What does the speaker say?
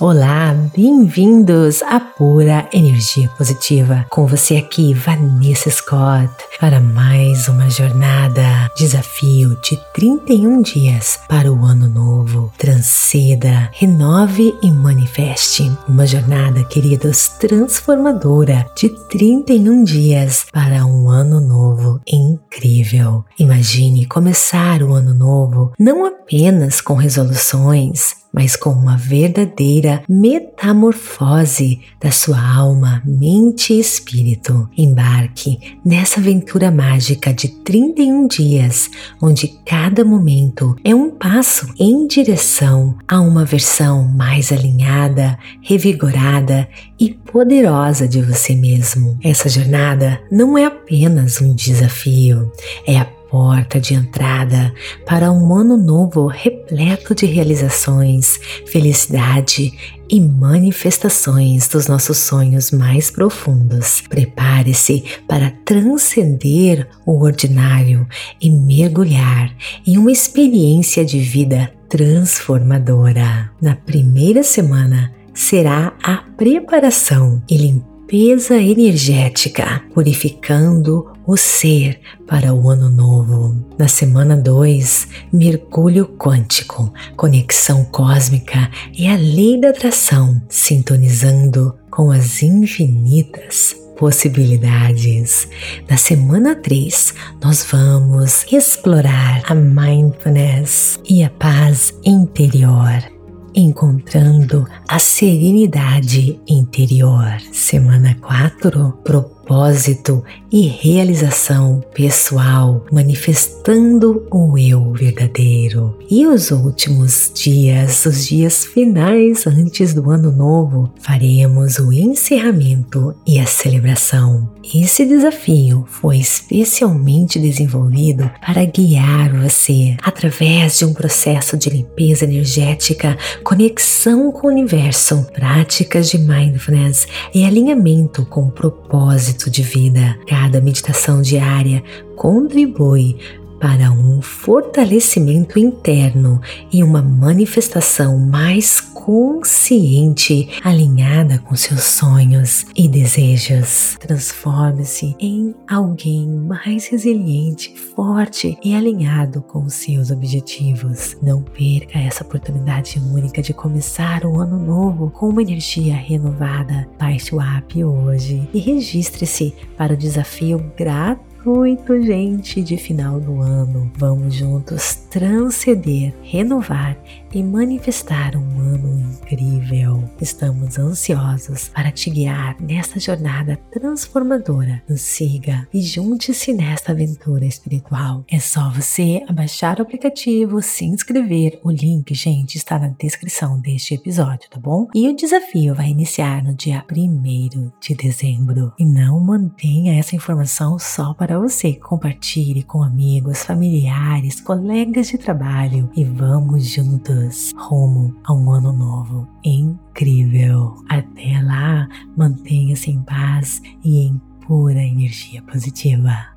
Olá, bem-vindos à Pura Energia Positiva. Com você aqui, Vanessa Scott, para mais uma jornada, desafio de 31 dias para o ano novo. Transceda, renove e manifeste. Uma jornada, queridos, transformadora de 31 dias para um ano novo incrível. Imagine começar o ano novo não apenas com resoluções, mas com uma verdadeira metamorfose da sua alma, mente e espírito. Embarque nessa aventura mágica de 31 dias, onde cada momento é um passo em direção a uma versão mais alinhada, revigorada e poderosa de você mesmo. Essa jornada não é apenas um desafio, é a porta de entrada para um ano novo repleto de realizações, felicidade e manifestações dos nossos sonhos mais profundos. Prepare-se para transcender o ordinário e mergulhar em uma experiência de vida transformadora. Na primeira semana será a preparação e limpeza energética, purificando o ser para o ano novo. Na semana 2, mergulho quântico, conexão cósmica e a lei da atração, sintonizando com as infinitas possibilidades. Na semana 3, nós vamos explorar a mindfulness e a paz interior encontrando a serenidade interior. Semana 4, propósito e realização pessoal, manifestando o eu verdadeiro. E os últimos dias, os dias finais antes do ano novo, faremos o encerramento e a celebração. Esse desafio foi especialmente desenvolvido para guiar você através de um processo de limpeza energética, conexão com o universo, práticas de mindfulness e alinhamento com o propósito propósito de vida. Cada meditação diária contribui para um fortalecimento interno e uma manifestação mais consciente, alinhada com seus sonhos e desejos. Transforme-se em alguém mais resiliente, forte e alinhado com seus objetivos. Não perca essa oportunidade única de começar o ano novo com uma energia renovada. Baixe o app hoje e registre-se para o desafio gratuito muito gente de final do ano. Vamos juntos transcender, renovar e manifestar um ano incrível. Estamos ansiosos para te guiar nesta jornada transformadora. Nos siga e junte-se nesta aventura espiritual. É só você abaixar o aplicativo, se inscrever. O link, gente, está na descrição deste episódio, tá bom? E o desafio vai iniciar no dia 1 de dezembro. E não mantenha essa informação só para você. Compartilhe com amigos, familiares, colegas de trabalho e vamos juntos rumo a um ano novo incrível. Até lá, mantenha-se em paz e em pura energia positiva.